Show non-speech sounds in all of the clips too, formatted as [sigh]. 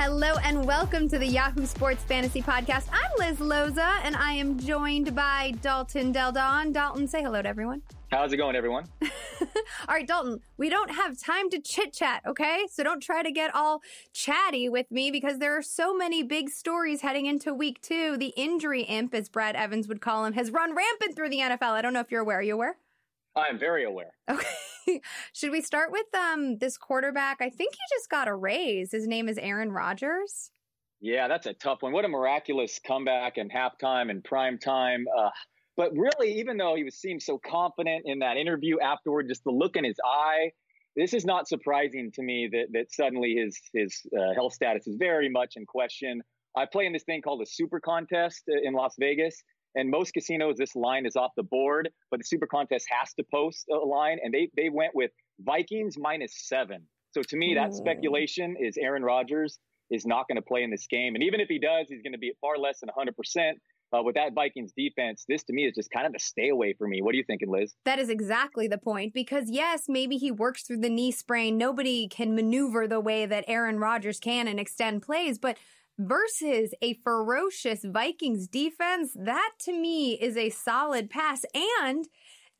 Hello and welcome to the Yahoo Sports Fantasy Podcast. I'm Liz Loza and I am joined by Dalton Del Don. Dalton, say hello to everyone. How's it going, everyone? [laughs] all right, Dalton, we don't have time to chit chat, okay? So don't try to get all chatty with me because there are so many big stories heading into week two. The injury imp, as Brad Evans would call him, has run rampant through the NFL. I don't know if you're aware. Are you aware? I'm very aware. Okay. [laughs] Should we start with um this quarterback? I think he just got a raise. His name is Aaron Rodgers. Yeah, that's a tough one. What a miraculous comeback and halftime and prime time. Uh, but really, even though he was seemed so confident in that interview afterward, just the look in his eye, this is not surprising to me that that suddenly his his uh, health status is very much in question. I play in this thing called a super contest uh, in Las Vegas, and most casinos, this line is off the board, but the super contest has to post a line, and they they went with Vikings minus seven. So to me, that speculation is Aaron Rodgers is not going to play in this game, and even if he does, he's going to be at far less than 100 percent. Uh, with that Vikings defense, this to me is just kind of a stay away for me. What are you thinking, Liz? That is exactly the point because, yes, maybe he works through the knee sprain. Nobody can maneuver the way that Aaron Rodgers can and extend plays, but versus a ferocious Vikings defense, that to me is a solid pass. And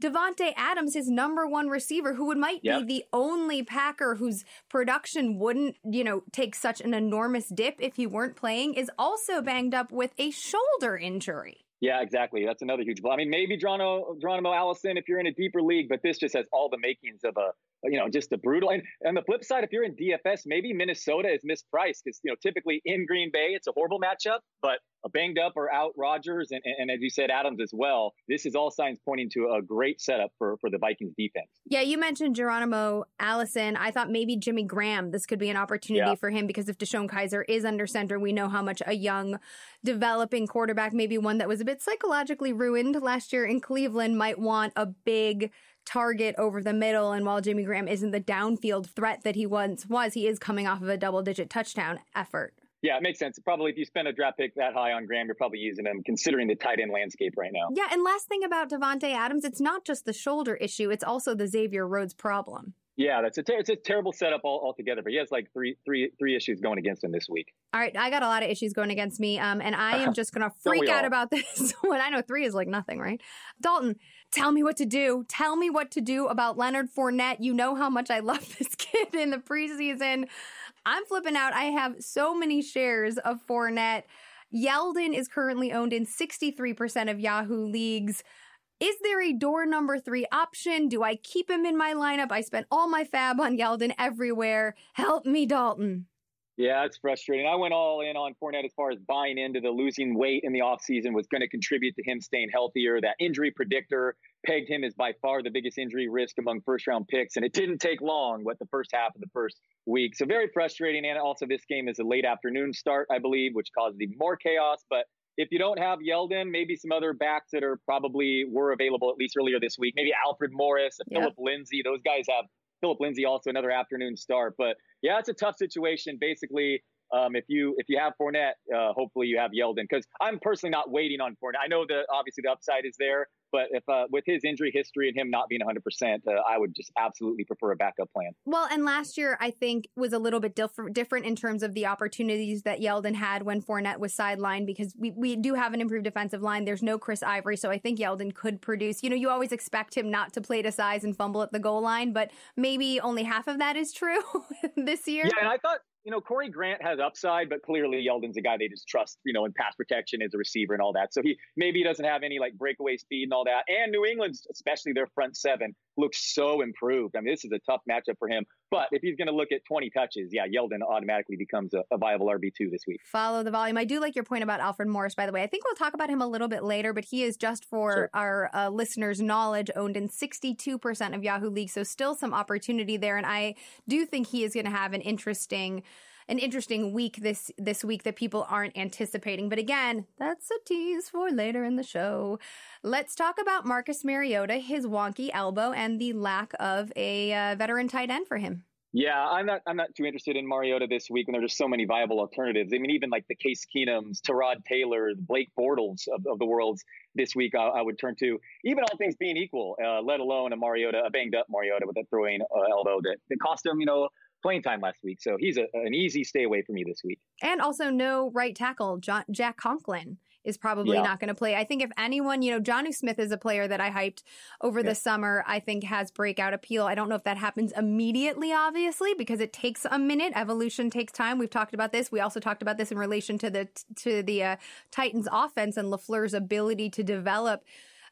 Davante Adams, his number one receiver, who would might yep. be the only Packer whose production wouldn't, you know, take such an enormous dip if he weren't playing, is also banged up with a shoulder injury. Yeah, exactly. That's another huge blow. I mean, maybe Geronimo, Geronimo Allison if you're in a deeper league, but this just has all the makings of a you know, just a brutal. And on the flip side, if you're in DFS, maybe Minnesota is mispriced because, you know, typically in Green Bay, it's a horrible matchup, but a banged up or out Rodgers and, and, and, as you said, Adams as well. This is all signs pointing to a great setup for, for the Vikings defense. Yeah, you mentioned Geronimo Allison. I thought maybe Jimmy Graham, this could be an opportunity yeah. for him because if DeShone Kizer is under center, we know how much a young developing quarterback, maybe one that was a bit psychologically ruined last year in Cleveland, might want a big target over the middle. And while Jimmy Graham isn't the downfield threat that he once was, he is coming off of a double digit touchdown effort. Yeah, it makes sense. Probably if you spend a draft pick that high on Graham, you're probably using him considering the tight end landscape right now. Yeah, and last thing about Davante Adams, it's not just the shoulder issue, it's also the Xavier Rhodes problem. Yeah, that's a ter- it's a terrible setup all, altogether. But he has like three three three issues going against him this week. All right, I got a lot of issues going against me, um, and I am [laughs] just gonna freak out about this [laughs] when I know three is like nothing, right? Dalton, tell me what to do. Tell me what to do about Leonard Fournette. You know how much I love [laughs] this kid in the preseason. I'm flipping out. I have so many shares of Fournette. Yeldon is currently owned in 63% of Yahoo leagues. Is there a door number three option? Do I keep him in my lineup? I spent all my fab on Yeldon everywhere. Help me, Dalton. Yeah, it's frustrating. I went all in on Fournette as far as buying into the losing weight in the offseason was going to contribute to him staying healthier. That injury predictor pegged him as by far the biggest injury risk among first round picks. And it didn't take long, what the first half of the first week. So very frustrating. And also, this game is a late afternoon start, I believe, which caused even more chaos. But if you don't have Yeldon, maybe some other backs that are probably were available at least earlier this week. Maybe Alfred Morris, yep. Phillip Lindsay. Those guys have Philip Lindsay also another afternoon start. But yeah, it's a tough situation. Basically, um, if you if you have Fournette, uh, hopefully you have Yeldon because I'm personally not waiting on Fournette. I know that obviously the upside is there, But if uh, with his injury history and him not being 100%, uh, I would just absolutely prefer a backup plan. Well, and last year I think was a little bit diff- different in terms of the opportunities that Yeldon had when Fournette was sidelined because we, we do have an improved defensive line. There's no Chris Ivory, so I think Yeldon could produce. You know, you always expect him not to play to size and fumble at the goal line, but maybe only half of that is true [laughs] this year. Yeah, and I thought you know, Corey Grant has upside, but clearly Yeldon's a guy they just trust, you know, in pass protection as a receiver and all that. So he maybe he doesn't have any like breakaway speed and all that. And New England's, especially their front seven, looks so improved. I mean, this is a tough matchup for him. But if he's going to look at 20 touches, yeah, Yeldon automatically becomes a, a viable RB2 this week. Follow the volume. I do like your point about Alfred Morris, by the way. I think we'll talk about him a little bit later, but he is just for sure. our uh, listeners' knowledge owned in 62% of Yahoo League. So still some opportunity there. And I do think he is going to have an interesting an interesting week this this week that people aren't anticipating. But again, that's a tease for later in the show. Let's talk about Marcus Mariota, his wonky elbow, and the lack of a uh, veteran tight end for him. Yeah, I'm not. I'm not too interested in Mariota this week when there's just so many viable alternatives. I mean, even like the Case Keenums, Tyrod Taylor, Blake Bortles of, of the world's this week, I, I, would turn to. Even all things being equal, uh, let alone a Mariota, a banged up Mariota with a throwing uh, elbow that, that cost him, you know, playing time last week. So he's a, an easy stay away for me this week. And also no right tackle. John, Jack Conklin is probably yeah. not going to play. I think if anyone, you know, Jonnu Smith is a player that I hyped over yeah. the summer, I think has breakout appeal. I don't know if that happens immediately, obviously, because it takes a minute. Evolution takes time. We've talked about this. We also talked about this in relation to the to the uh, Titans offense and LaFleur's ability to develop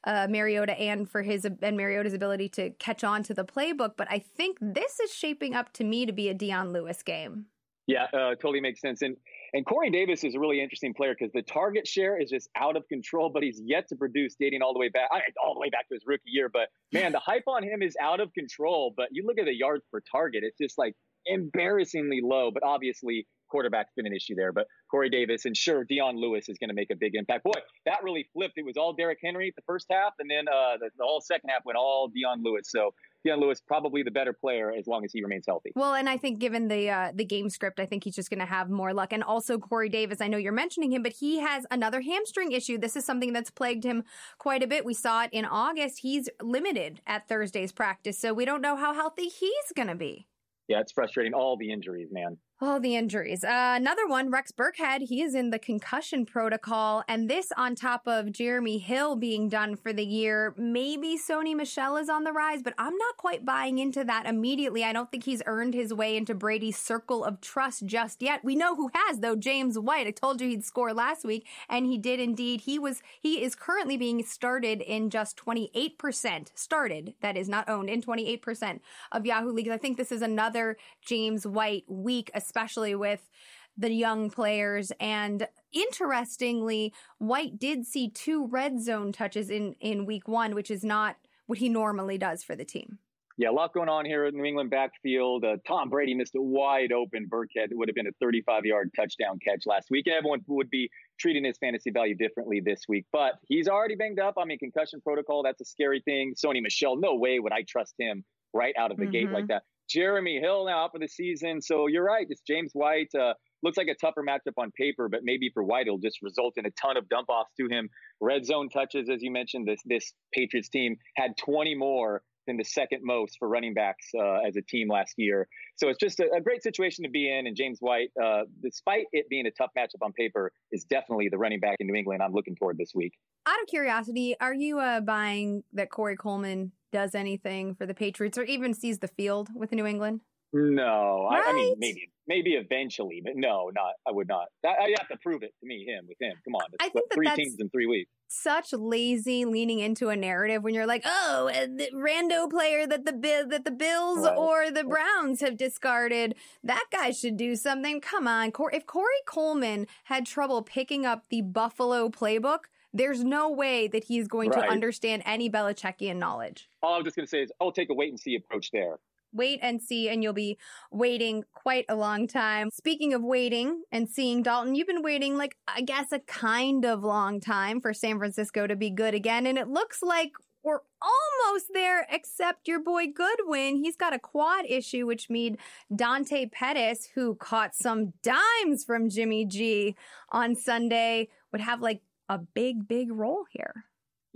uh, Mariota and for his and Mariota's ability to catch on to the playbook. But I think this is shaping up to me to be a Dion Lewis game. Yeah, uh, totally makes sense. And and Corey Davis is a really interesting player because the target share is just out of control, but he's yet to produce dating all the way back, all the way back to his rookie year. But man, the hype on him is out of control. But you look at the yards per target, it's just like embarrassingly low. But obviously, quarterback's been an issue there. But Corey Davis and sure, Dion Lewis is going to make a big impact. Boy, that really flipped. It was all Derrick Henry the first half, and then uh, the, the whole second half went all Dion Lewis. So Dion Lewis probably the better player as long as he remains healthy. Well, and I think given the uh, the game script, I think he's just going to have more luck. And also Corey Davis, I know you're mentioning him, but he has another hamstring issue. This is something that's plagued him quite a bit. We saw it in August. He's limited at Thursday's practice, so we don't know how healthy he's going to be. Yeah, it's frustrating. All the injuries, man. All the injuries. Uh, another one, Rex Burkhead, he is in the concussion protocol. And this on top of Jeremy Hill being done for the year. Maybe Sony Michel is on the rise, but I'm not quite buying into that immediately. I don't think he's earned his way into Brady's circle of trust just yet. We know who has, though, James White. I told you he'd score last week, and he did indeed. He was he is currently being started in just 28%. Started, that is not owned, in 28% of Yahoo leagues. I think this is another James White week especially with the young players. And interestingly, White did see two red zone touches in, in week one, which is not what he normally does for the team. Yeah, a lot going on here in New England backfield. Uh, Tom Brady missed a wide open Burkhead. It would have been a 35 yard touchdown catch last week. Everyone would be treating his fantasy value differently this week, but he's already banged up. I mean, concussion protocol, that's a scary thing. Sony Michel, no way would I trust him right out of the mm-hmm. gate like that. Jeremy Hill now out for the season. So you're right. It's James White. Uh, looks like a tougher matchup on paper, but maybe for White, it'll just result in a ton of dump offs to him. Red zone touches, as you mentioned, this this Patriots team had 20 more than the second most for running backs uh, as a team last year. So it's just a, a, great situation to be in. And James White, uh, despite it being a tough matchup on paper, is definitely the running back in New England I'm looking toward this week. Out of curiosity, are you uh, buying that Corey Coleman does anything for the Patriots or even sees the field with New England? No, right? I, I, mean maybe maybe eventually, but no, not I would not. I, I have to prove it to me, him with him. Come on, I think three teams in three weeks. Such lazy leaning into a narrative when you're like, oh, the rando player that the that the Bills right. or the Browns have discarded, that guy should do something. Come on, if Corey Coleman had trouble picking up the Buffalo playbook, there's no way that he's going right. to understand any Belichickian knowledge. All I'm just going to say is I'll take a wait and see approach there. Wait and see, and you'll be waiting quite a long time. Speaking of waiting and seeing Dalton, you've been waiting like, I guess, a kind of long time for San Francisco to be good again. And it looks like we're almost there, except your boy Goodwin. He's got a quad issue, which made Dante Pettis, who caught some dimes from Jimmy G on Sunday, would have like a big, big role here.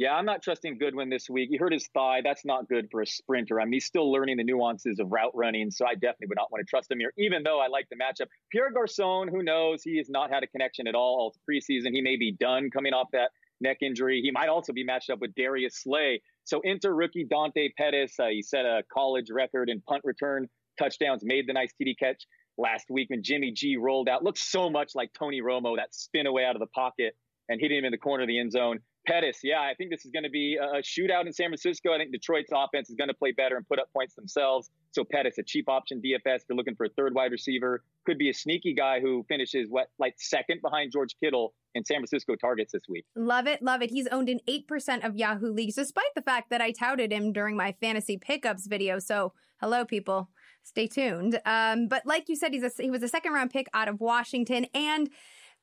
Yeah, I'm not trusting Goodwin this week. He hurt his thigh. That's not good for a sprinter. I mean, he's still learning the nuances of route running, so I definitely would not want to trust him here, even though I like the matchup. Pierre Garcon, who knows? He has not had a connection at all all preseason. He may be done coming off that neck injury. He might also be matched up with Darius Slay. So enter rookie Dante Pettis. Uh, he set a college record in punt return touchdowns, made the nice TD catch last week when Jimmy G rolled out. Looks so much like Tony Romo, that spin away out of the pocket and hitting him in the corner of the end zone. Pettis, yeah, I think this is going to be a shootout in San Francisco. I think Detroit's offense is going to play better and put up points themselves. So Pettis, a cheap option DFS. If you're looking for a third wide receiver, could be a sneaky guy who finishes what like second behind George Kittle in San Francisco targets this week. Love it, love it. He's owned in eight percent of Yahoo leagues, despite the fact that I touted him during my fantasy pickups video. So hello, people. Stay tuned. Um, but like you said, he's a, he was a second round pick out of Washington and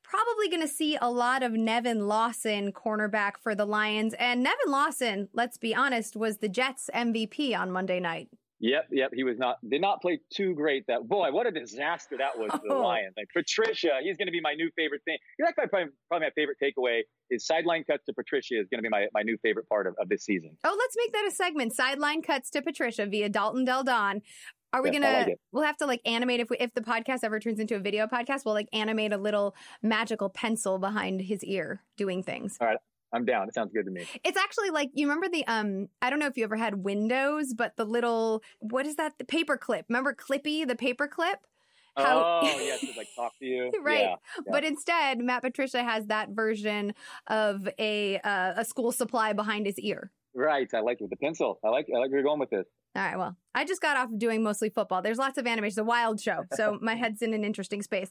probably going to see a lot of Nevin Lawson, cornerback for the Lions. And Nevin Lawson, let's be honest, was the Jets MVP on Monday night. Yep, yep. He was not did not play too great. That boy, what a disaster that was for the oh. Lions. Like Patricia, he's going to be my new favorite thing. That's probably, probably my favorite takeaway is sideline cuts to Patricia is going to be my, my new favorite part of, of this season. Oh, let's make that a segment. Sideline cuts to Patricia via Dalton Del Don. Are we gonna? Like we'll have to like animate if we if the podcast ever turns into a video podcast. We'll like animate a little magical pencil behind his ear doing things. All right, I'm down. It sounds good to me. It's actually like you remember the um I don't know if you ever had Windows, but the little what is that? The paper clip. Remember Clippy, the paper clip? How, oh [laughs] yes, to like talk to you, right? Yeah, yeah. But instead, Matt Patricia has that version of a uh, a school supply behind his ear. Right. I like it. With the pencil. I like. I like where you're going with this. All right. Well, I just got off doing mostly football. There's lots of animation. It's a wild show. So [laughs] my head's in an interesting space.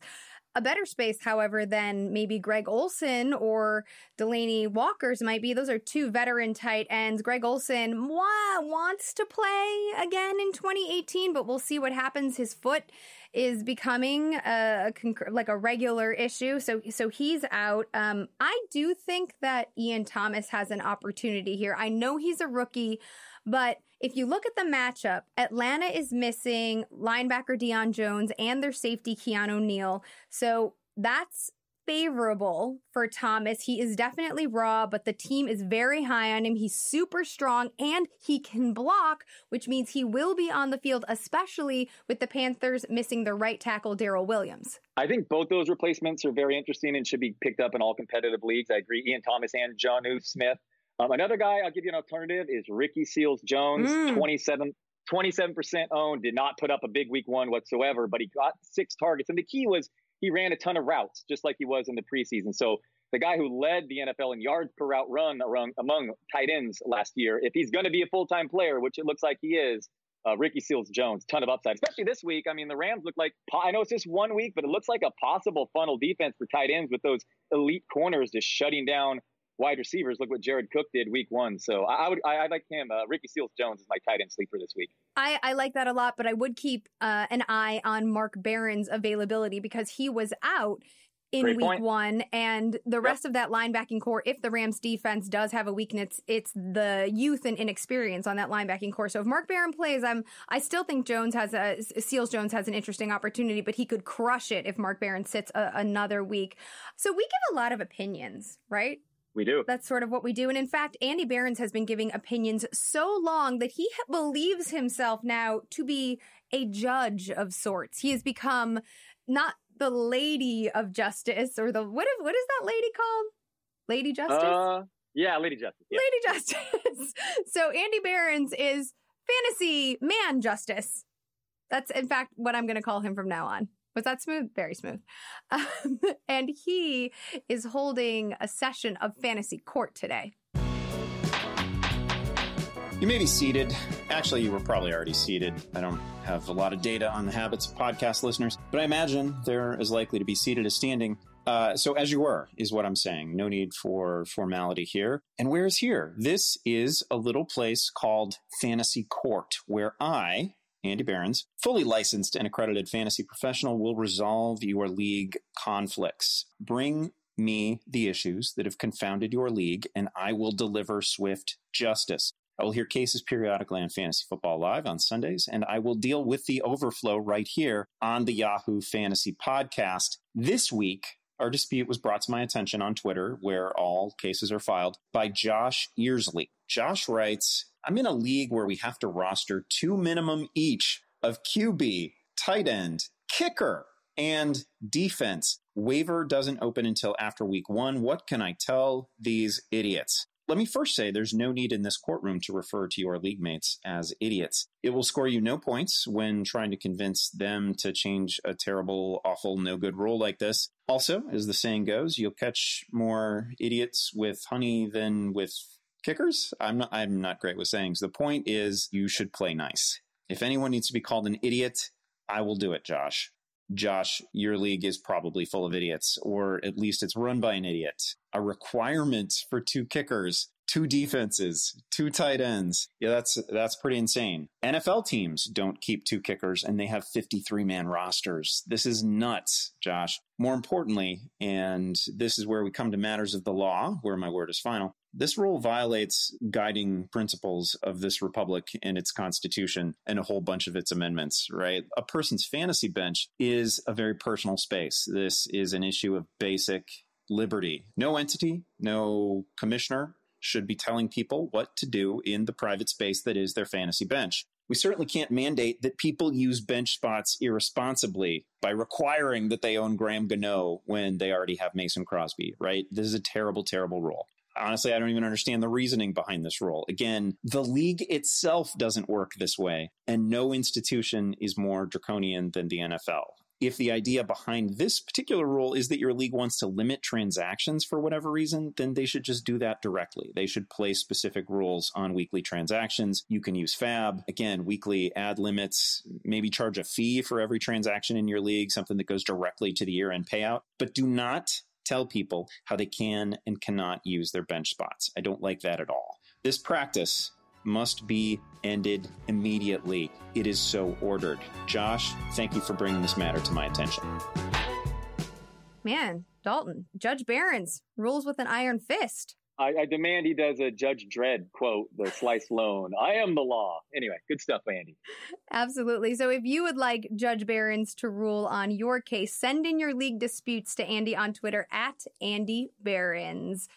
A better space, however, than maybe Greg Olsen or Delanie Walker's might be. Those are two veteran tight ends. Greg Olsen wants to play again in 2018, but we'll see what happens. His foot is becoming a, a like a regular issue, so so he's out. Um, I do think that Ian Thomas has an opportunity here. I know he's a rookie, but if you look at the matchup, Atlanta is missing linebacker Deion Jones and their safety Keanu Neal. So that's favorable for Thomas. He is definitely raw, but the team is very high on him. He's super strong and he can block, which means he will be on the field, especially with the Panthers missing their right tackle, Daryl Williams. I think both those replacements are very interesting and should be picked up in all competitive leagues. I agree. Ian Thomas and Jonnu Smith. Um, another guy I'll give you an alternative is Ricky Seals Jones, mm. 27, 27% owned, did not put up a big week one whatsoever, but he got six targets. And the key was he ran a ton of routes, just like he was in the preseason. So the guy who led the NFL in yards per route run among, among tight ends last year, if he's going to be a full time player, which it looks like he is, uh, Ricky Seals Jones, ton of upside, especially this week. I mean, the Rams look like, I know it's just one week, but it looks like a possible funnel defense for tight ends with those elite corners just shutting down wide receivers. Look what Jared Cook did week one. So I, I would I, I, like him. Uh, Ricky Seals Jones is my tight end sleeper this week. I, I like that a lot, but I would keep uh, an eye on Mark Barron's availability because he was out in Great week point. one and the rest yep. of that linebacking core if the rams defense does have a weakness it's the youth and inexperience on that linebacking core so if mark barron plays i'm i still think jones has a seals jones has an interesting opportunity but he could crush it if mark barron sits a, another week so we give a lot of opinions right we do. That's sort of what we do. And in fact, Andy Behrens has been giving opinions so long that he [laughs] believes himself now to be a judge of sorts. He has become not the lady of justice or the what is, what is that lady called? Lady Justice? Uh, yeah, Lady Justice. Yeah. Lady Justice. [laughs] so Andy Behrens is fantasy man justice. That's in fact what I'm going to call him from now on. Was that smooth? Very smooth. [laughs] Um, and he is holding a session of fantasy court today. You may be seated. Actually, you were probably already seated. I don't have a lot of data on the habits of podcast listeners, but I imagine they're as likely to be seated as standing. Uh, so, as you were, is what I'm saying. No need for formality here. And where is here? This is a little place called Fantasy Court, where I, Andy Behrens, fully licensed and accredited fantasy professional, will resolve your league conflicts. Bring me the issues that have confounded your league, and I will deliver swift justice. I will hear cases periodically on Fantasy Football Live on Sundays, and I will deal with the overflow right here on the Yahoo Fantasy Podcast. This week, Our dispute was brought to my attention on Twitter, where all cases are filed, by Josh Earsley. Josh writes, I'm in a league where we have to roster two minimum each of QB, tight end, kicker, and defense. Waiver doesn't open until after week one. What can I tell these idiots? Let me first say there's no need in this courtroom to refer to your league mates as idiots. It will score you no points when trying to convince them to change a terrible, awful, no good rule like this. Also, as the saying goes, you'll catch more idiots with honey than with kickers. I'm not I'm not great with sayings. The point is you should play nice. If anyone needs to be called an idiot, I will do it, Josh. Josh, your league is probably full of idiots, or at least it's run by an idiot. A requirement for two kickers, two defenses, two tight ends. Yeah, that's that's pretty insane. NFL teams don't keep two kickers and they have 53 man rosters. This is nuts, Josh. More importantly, and this is where we come to matters of the law, where my word is final. This rule violates guiding principles of this republic and its constitution and a whole bunch of its amendments, right? A person's fantasy bench is a very personal space. This is an issue of basic liberty. No entity, no commissioner should be telling people what to do in the private space that is their fantasy bench. We certainly can't mandate that people use bench spots irresponsibly by requiring that they own Graham Gano when they already have Mason Crosby, right? This is a terrible, terrible rule honestly, I don't even understand the reasoning behind this rule. Again, the league itself doesn't work this way, and no institution is more draconian than the NFL. If the idea behind this particular rule is that your league wants to limit transactions for whatever reason, then they should just do that directly. They should place specific rules on weekly transactions. You can use FAB, again, weekly ad limits, maybe charge a fee for every transaction in your league, something that goes directly to the year end payout. But do not tell people how they can and cannot use their bench spots. I don't like that at all. This practice must be ended immediately. It is so ordered. Josh, thank you for bringing this matter to my attention. Man, Dalton, Judge Behrens rules with an iron fist. I, I, demand he does a Judge Dredd quote, the slice loan. I am the law. Anyway, good stuff, Andy. Absolutely. So if you would like Judge Behrens to rule on your case, send in your league disputes to Andy on Twitter at Andy Behrens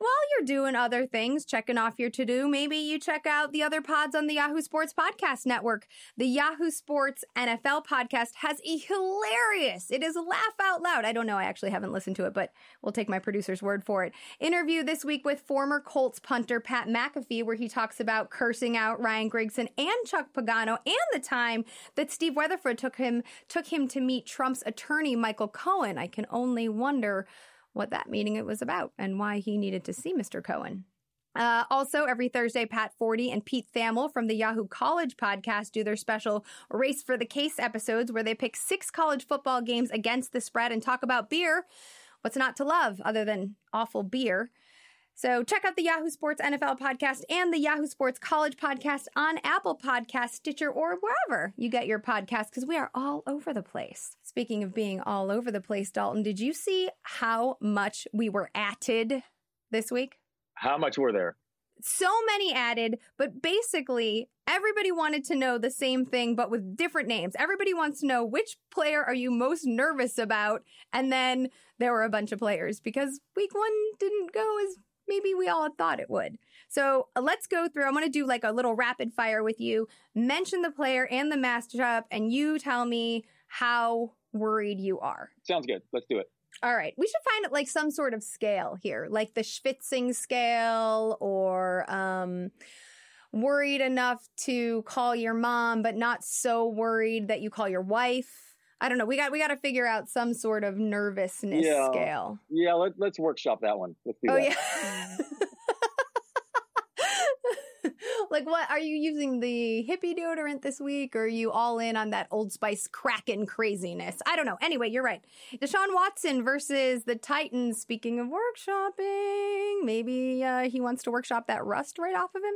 while you're doing other things, checking off your to do, maybe you check out the other pods on the Yahoo Sports Podcast Network. The Yahoo Sports NFL podcast has a hilarious, it is laugh out loud. I don't know, I actually haven't listened to it, but we'll take my producer's word for it. Interview this week with former Colts punter Pat McAfee, where he talks about cursing out Ryan Grigson and Chuck Pagano and the time that Steve Weatherford took him took him to meet Trump's attorney Michael Cohen. I can only wonder what that meeting it was about and why he needed to see Mr. Cohen. Uh, also, every Thursday, Pat Forde and Pete Thamel from the Yahoo College podcast do their special Race for the Case episodes where they pick six college football games against the spread and talk about beer. What's not to love other than awful beer? So check out the Yahoo Sports NFL podcast and the Yahoo Sports College podcast on Apple Podcast, Stitcher, or wherever you get your podcast because we are all over the place. Speaking of being all over the place, Dalton, did you see how much we were added this week? How much were there? So many added, but basically everybody wanted to know the same thing, but with different names. Everybody wants to know which player are you most nervous about? And then there were a bunch of players because week one didn't go as maybe we all thought it would. So uh, let's go through. I'm going to do like a little rapid fire with you. Mention the player and the matchup, and you tell me how worried you are. Sounds good. Let's do it. All right. We should find like some sort of scale here, like the Schwitzing scale or um worried enough to call your mom but not so worried that you call your wife. I don't know. We got we got to figure out some sort of nervousness yeah. scale. Yeah, let, us workshop that one. Let's do oh, that. yeah. [laughs] like what are you using the hippie deodorant this week or are you all in on that old spice kraken craziness i don't know anyway you're right deshaun watson versus the titans speaking of workshopping maybe uh, he wants to workshop that rust right off of him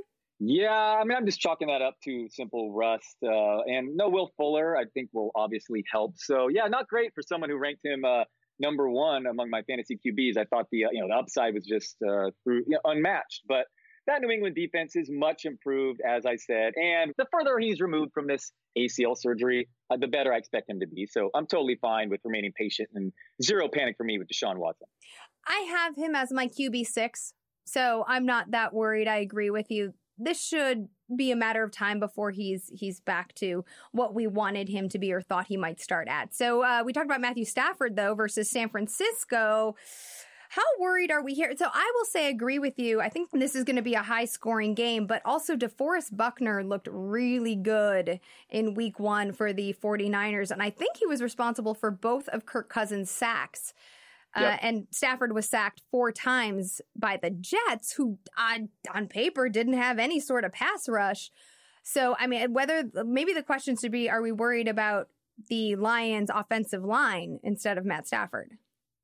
yeah, I mean, I'm just chalking that up to simple rust. Uh, and no Will Fuller, I think, will obviously help. So, yeah, not great for someone who ranked him uh, number one among my fantasy QBs. I thought the uh, you know the upside was just uh, through you know, unmatched. But that New England defense is much improved, as I said. And the further he's removed from this ACL surgery, uh, the better I expect him to be. So I'm totally fine with remaining patient and zero panic for me with Deshaun Watson. I have him as my QB6, so I'm not that worried. I agree with you. This should be a matter of time before he's he's back to what we wanted him to be or thought he might start at. So uh, we talked about Matthew Stafford though versus San Francisco. How worried are we here? So I will say agree with you. I think this is going to be a high scoring game, but also DeForest Buckner looked really good in week one for the 49ers. And I think he was responsible for both of Kirk Cousins' sacks. Uh, yep. Uh, and Stafford was sacked four times by the Jets, who on, on paper didn't have any sort of pass rush. So, I mean, whether maybe the question should be are we worried about the Lions' offensive line instead of Matt Stafford?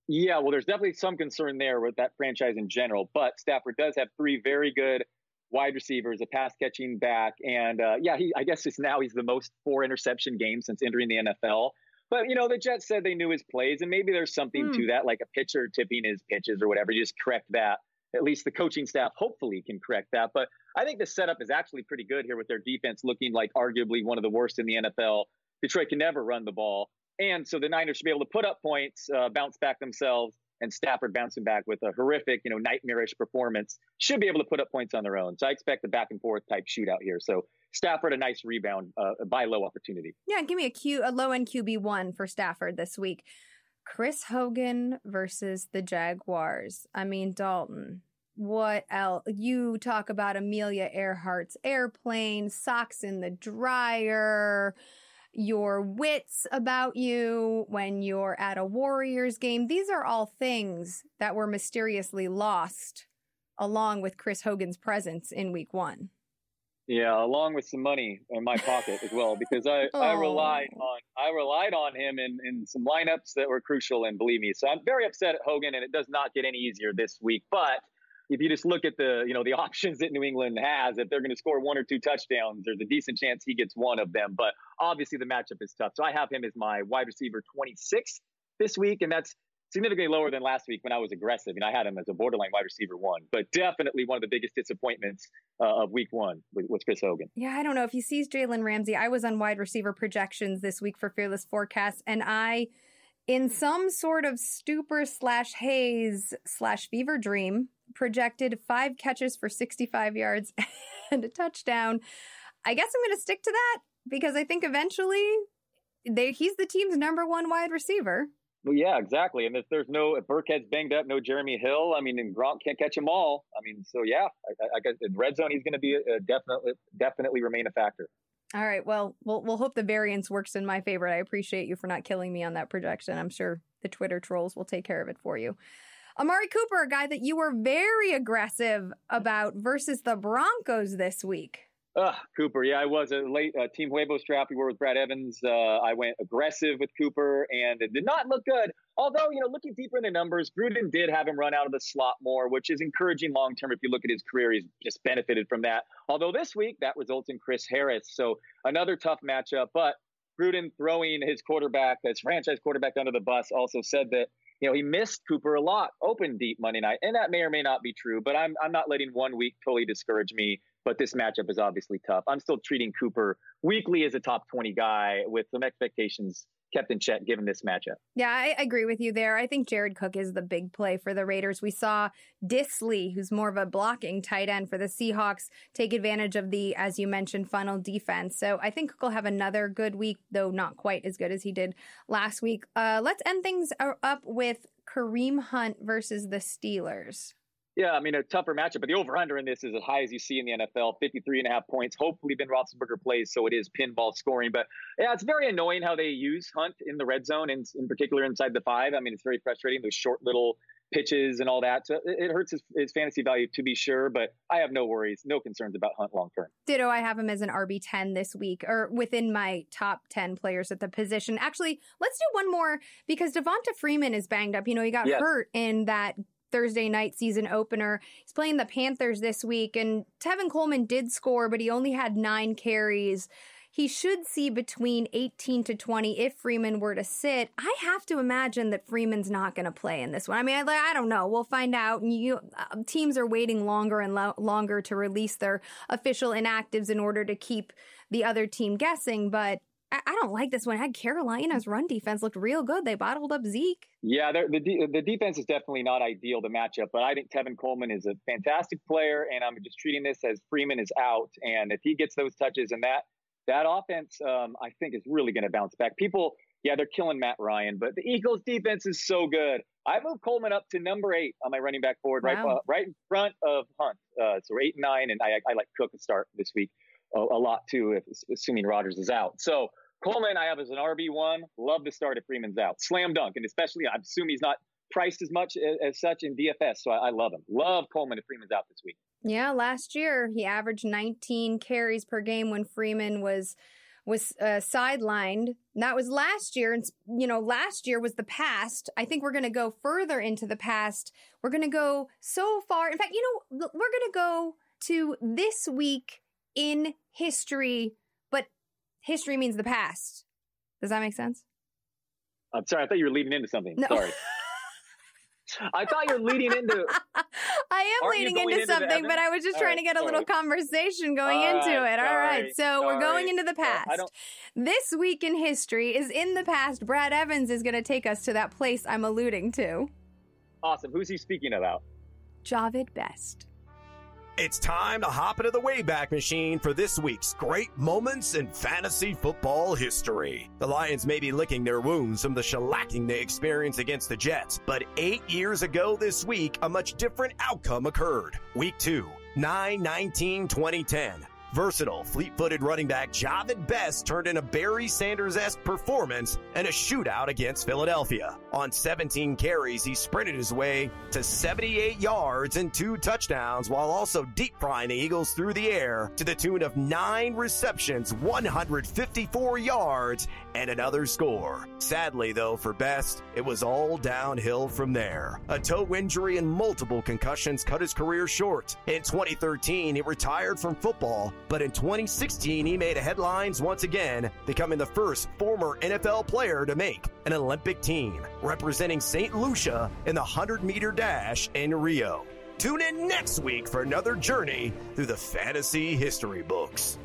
Yeah, well, there's definitely some concern there with that franchise in general, but Stafford does have three very good wide receivers, a pass catching back, and uh, yeah, he I guess it's now he's the most four interception game since entering the NFL. But you know, the Jets said they knew his plays, and maybe there's something hmm. to that, like a pitcher tipping his pitches or whatever. You just correct that. At least the coaching staff hopefully can correct that. But I think the setup is actually pretty good here with their defense looking like arguably one of the worst in the NFL. Detroit can never run the ball. And so the Niners should be able to put up points, uh, bounce back themselves, and Stafford bouncing back with a horrific, you know, nightmarish performance should be able to put up points on their own. So I expect a back and forth type shootout here. So Stafford a nice rebound, uh, buy low opportunity. Yeah, give me a Q, a low end QB one for Stafford this week. Chris Hogan versus the Jaguars. I mean Dalton. What else? You talk about Amelia Earhart's airplane, socks in the dryer your wits about you when you're at a Warriors game. These are all things that were mysteriously lost along with Chris Hogan's presence in week one. Yeah, along with some money in my pocket as well, because I, oh. I relied oh. on I relied on him in, in some lineups that were crucial, and believe me, so I'm very upset at Hogan, and it does not get any easier this week. But if you just look at the you know the [laughs] options that New England has, if they're going to score one or two touchdowns, there's a decent chance he gets one of them. But obviously the matchup is tough. So I have him as my wide receiver 26 this week, and that's significantly lower than last week when I was aggressive. And I had him as a borderline wide receiver one, but definitely one of the biggest disappointments uh, of week one with, with Chris Hogan. Yeah, I don't know if he sees Jalen Ramsey. I was on wide receiver projections this week for Fearless Forecast, and I in some sort of stupor slash haze slash fever dream projected five catches for 65 yards [laughs] and a touchdown. I guess I'm going to stick to that because I think eventually they, he's the team's number one wide receiver. Well, yeah, exactly. And if there's no, if Burkhead's banged up, no Jeremy Hill, I mean, and Gronk can't catch them all. I mean, so yeah, I, I guess in red zone, he's going to be a, a definitely, definitely remain a factor. All right. Well, we'll we'll hope the variance works in my favor. I appreciate you for not killing me on that projection. I'm sure the Twitter trolls will take care of it for you. Amari Cooper, a guy that you were very aggressive about versus the Broncos this week. Uh, Cooper, yeah, I was a late uh, Team Huevos draft. We were with Brad Evans. Uh, I went aggressive with Cooper, and it did not look good. Although, you know, looking deeper in the numbers, Gruden did have him run out of the slot more, which is encouraging long term. If you look at his career, he's just benefited from that. Although this week, that results in Chris Harris. So another tough matchup. But Gruden throwing his quarterback, his franchise quarterback, under the bus, also said that you know, he missed Cooper a lot open deep Monday night. And that may or may not be true, but I'm I'm not letting one week totally discourage me. But this matchup is obviously tough. I'm still treating Cooper weekly as a top 20 guy with some expectations kept in check given this matchup. Yeah, I agree with you there. I think Jared Cook is the big play for the Raiders. We saw Dissly, who's more of a blocking tight end for the Seahawks, take advantage of the, as you mentioned, funnel defense. So I think Cook will have another good week, though not quite as good as he did last week. Uh, let's end things up with Kareem Hunt versus the Steelers. Yeah, I mean, a tougher matchup, but the over under in this is as high as you see in the NFL 53 and a half points. Hopefully, Ben Roethlisberger plays, so it is pinball scoring. But yeah, it's very annoying how they use Hunt in the red zone, and in particular inside the five. I mean, it's very frustrating, those short little pitches and all that. So it hurts his, his fantasy value to be sure, but I have no worries, no concerns about Hunt long term. Ditto, I have him as an RB10 this week or within my top 10 players at the position. Actually, let's do one more because Devonta Freeman is banged up. You know, he got yes. hurt in that Thursday night season opener. He's playing the Panthers this week, and Tevin Coleman did score, but he only had nine carries. he should see between 18 to 20 if Freeman were to sit. I have to imagine that Freeman's not going to play in this one. I mean, I, I don't know. We'll find out. You, uh, teams are waiting longer and lo- longer to release their official inactives in order to keep the other team guessing, but I, I don't like this one. I had Carolina's run defense looked real good. They bottled up Zeke. Yeah, the de- the defense is definitely not ideal to match up, but I think Tevin Coleman is a fantastic player, and I'm just treating this as Freeman is out, and if he gets those touches and that that offense, um, I think is really going to bounce back. People, yeah, they're killing Matt Ryan, but the Eagles' defense is so good. I moved Coleman up to number eight on my running back board, wow. right, uh, right in front of Hunt. Uh, so eight and nine, and I, I like Cook to start this week a, a lot too, if, assuming Rodgers is out. So Coleman, I have as an RB1. Love the start if Freeman's out. Slam dunk. And especially, I assume he's not priced as much as, as such in DFS. So I, I, love him. Love Coleman if Freeman's out this week. Yeah, last year he averaged 19 carries per game when Freeman was was uh, sidelined. That was last year, and you know, last year was the past. I think we're going to go further into the past. We're going to go so far. In fact, you know, we're going to go to this week in history but history means the past. Does that make sense? I'm sorry. I thought you were leading into something. No. Sorry. [laughs] I thought you were leading into. [laughs] I am leading into, into something, but I was just All trying right, to get a little conversation going into ah, it. All right, so we're going into the past. This week in history is in the past. Brad Evans is going to take us to that place I'm alluding to. Awesome. Who's he speaking about? Jahvid Best. It's time to hop into the Wayback Machine for this week's great moments in fantasy football history. The Lions may be licking their wounds from the shellacking they experienced against the Jets, but eight years ago this week, a much different outcome occurred. Week 2, 9 19 2010. Versatile, fleet-footed running back Jahvid Best turned in a Barry Sanders-esque performance in a shootout against Philadelphia. On 17 carries, he sprinted his way to 78 yards and two touchdowns while also deep frying the Eagles through the air to the tune of nine receptions, 154 yards, and another score. Sadly, though, for Best, it was all downhill from there. A toe injury and multiple concussions cut his career short. In 2013, he retired from football but in 2016, he made headlines once again, becoming the first former NFL player to make an Olympic team, representing St. Lucia in the 100 meter dash in Rio. Tune in next week for another journey through the fantasy history books.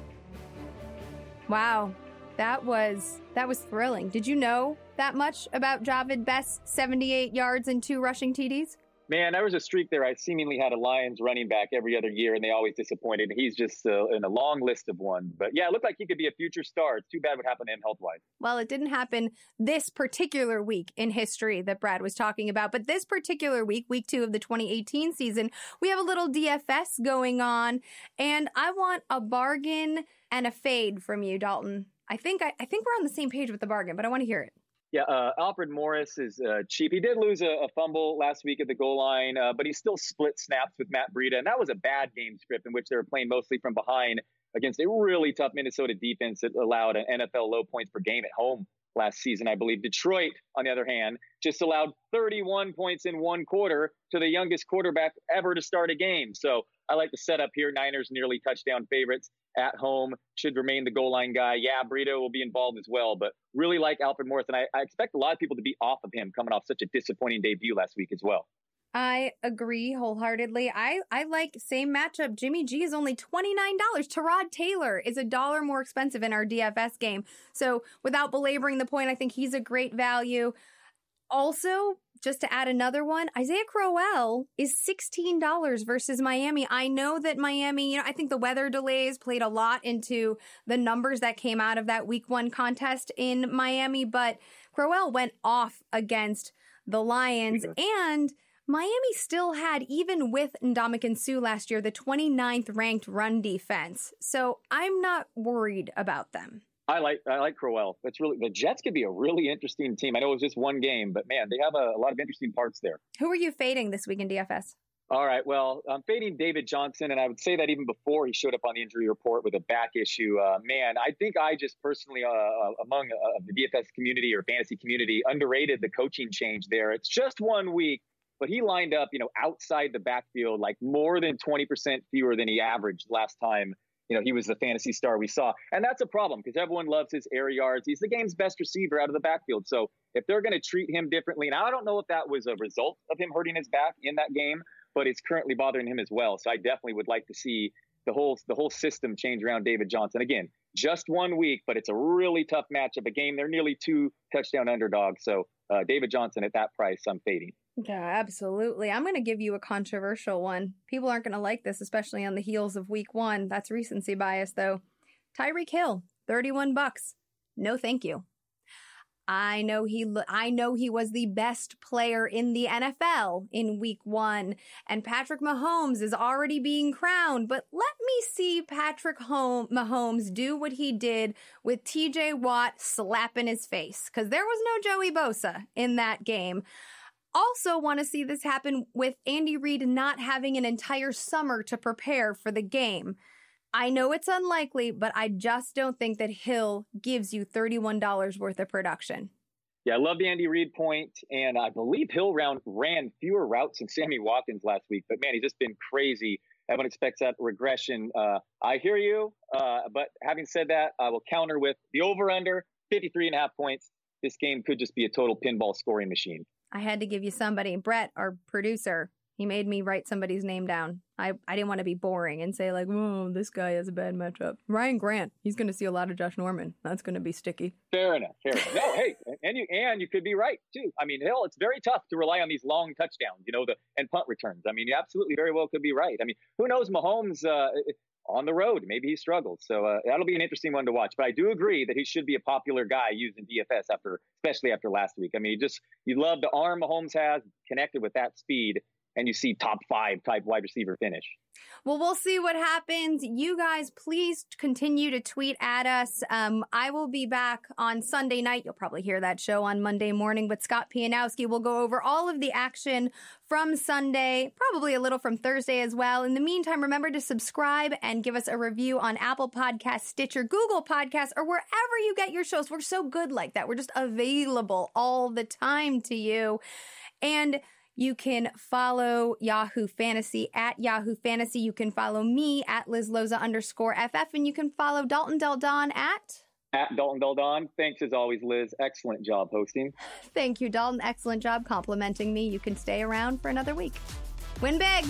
Wow, that was that was thrilling. Did you know that much about Jahvid Best's 78 yards and two rushing TDs? Man, there was a streak there. I seemingly had a Lions running back every other year, and they always disappointed. He's just uh, in a long list of one. But yeah, it looked like he could be a future star. It's too bad what happened to him health wise. Well, it didn't happen this particular week in history that Brad was talking about. But this particular week, week two of the 2018 season, we have a little DFS going on, and I want a bargain and a fade from you, Dalton. I think I, I think we're on the same page with the bargain, but I want to hear it. Yeah, uh, Alfred Morris is uh, cheap. He did lose a, a, fumble last week at the goal line, uh, but he still split snaps with Matt Breida, and that was a bad game script in which they were playing mostly from behind against a really tough Minnesota defense that allowed an NFL low points per game at home last season, I believe. Detroit, on the other hand, just allowed 31 points in one quarter to the youngest quarterback ever to start a game. So I like the setup here. Niners nearly touchdown favorites at home, should remain the goal line guy. Yeah, Breida will be involved as well, but really like Alfred Morris. And I, I expect a lot of people to be off of him coming off such a disappointing debut last week as well. I agree wholeheartedly. I, I like same matchup. Jimmy G is only $29. Tyrod Taylor is a dollar more expensive in our DFS game. So without belaboring the point, I think he's a great value. Also, just to add another one, Isaiah Crowell is $16 versus Miami. I know that Miami, you know, I think the weather delays played a lot into the numbers that came out of that week one contest in Miami, but Crowell went off against the Lions and Miami still had, even with Ndamukong Suh last year, the 29th ranked run defense. So I'm not worried about them. I like I like Crowell. That's really the Jets could be a really interesting team. I know it was just one game, but man, they have a, a lot of interesting parts there. Who are you fading this week in DFS? All right. Well, I'm fading David Johnson, and I would say that even before he showed up on the injury report with a back issue. Uh, man, I think I just personally, uh, uh among uh, the DFS community or fantasy community, underrated the coaching change there. It's just one week, but he lined up, you know, outside the backfield like more than 20% fewer than he averaged last time you know, he was the fantasy star we saw. And that's a problem because everyone loves his air yards. He's the game's best receiver out of the backfield. So if they're going to treat him differently, and I don't know if that was a result of him hurting his back in that game, but it's currently bothering him as well. So I definitely would like to see the whole the whole system change around David Johnson. Again, just one week, but it's a really tough matchup. A game they're nearly two touchdown underdogs. So uh, David Johnson at that price, I'm fading. Yeah, absolutely. I'm going to give you a controversial one. People aren't going to like this, especially on the heels of week one. That's recency bias, though. Tyreek Hill, 31 bucks. No, thank you. I know he I know he was the best player in the NFL in week 1 and Patrick Mahomes is already being crowned but let me see Patrick Mahomes do what he did with TJ Watt slapping his face cuz there was no Joey Bosa in that game also want to see this happen with Andy Reid not having an entire summer to prepare for the game. I know it's unlikely, but I just don't think that Hill gives you $31 worth of production. Yeah, I love the Andy Reid point, and I believe Hill round ran fewer routes than Sammy Watkins last week. But man, he's just been crazy. Everyone expects that regression. Uh, I hear you, uh, but having said that, I will counter with the over/under 53 and a half points. This game could just be a total pinball scoring machine. I had to give you somebody. Brett, our producer, he made me write somebody's name down. I, I didn't want to be boring and say, like, oh, this guy has a bad matchup. Ryan Grant, he's going to see a lot of Josh Norman. That's going to be sticky. Fair enough. Fair enough. No, hey, and you and you could be right too. I mean, hell, it's very tough to rely on these long touchdowns, you know, the and punt returns. I mean, you absolutely very well could be right. I mean, who knows? Mahomes uh, on the road, maybe he struggles. So uh, that'll be an interesting one to watch. But I do agree that he should be a popular guy using DFS after, especially after last week. I mean, just you love the arm Mahomes has connected with that speed and you see top five type wide receiver finish. Well, we'll see what happens. You guys, please continue to tweet at us. Um, I will be back on Sunday night. You'll probably hear that show on Monday morning, but Scott Pianowski will go over all of the action from Sunday, probably a little from Thursday as well. In the meantime, remember to subscribe and give us a review on Apple Podcasts, Stitcher, Google Podcasts, or wherever you get your shows. We're so good like that. We're just available all the time to you. And you can follow Yahoo Fantasy at Yahoo Fantasy. You can follow me at Liz Loza underscore FF, and you can follow Dalton Del Don at at Dalton Del Don. Thanks as always, Liz. Excellent job hosting. Thank you, Dalton. Excellent job complimenting me. You can stay around for another week. Win big.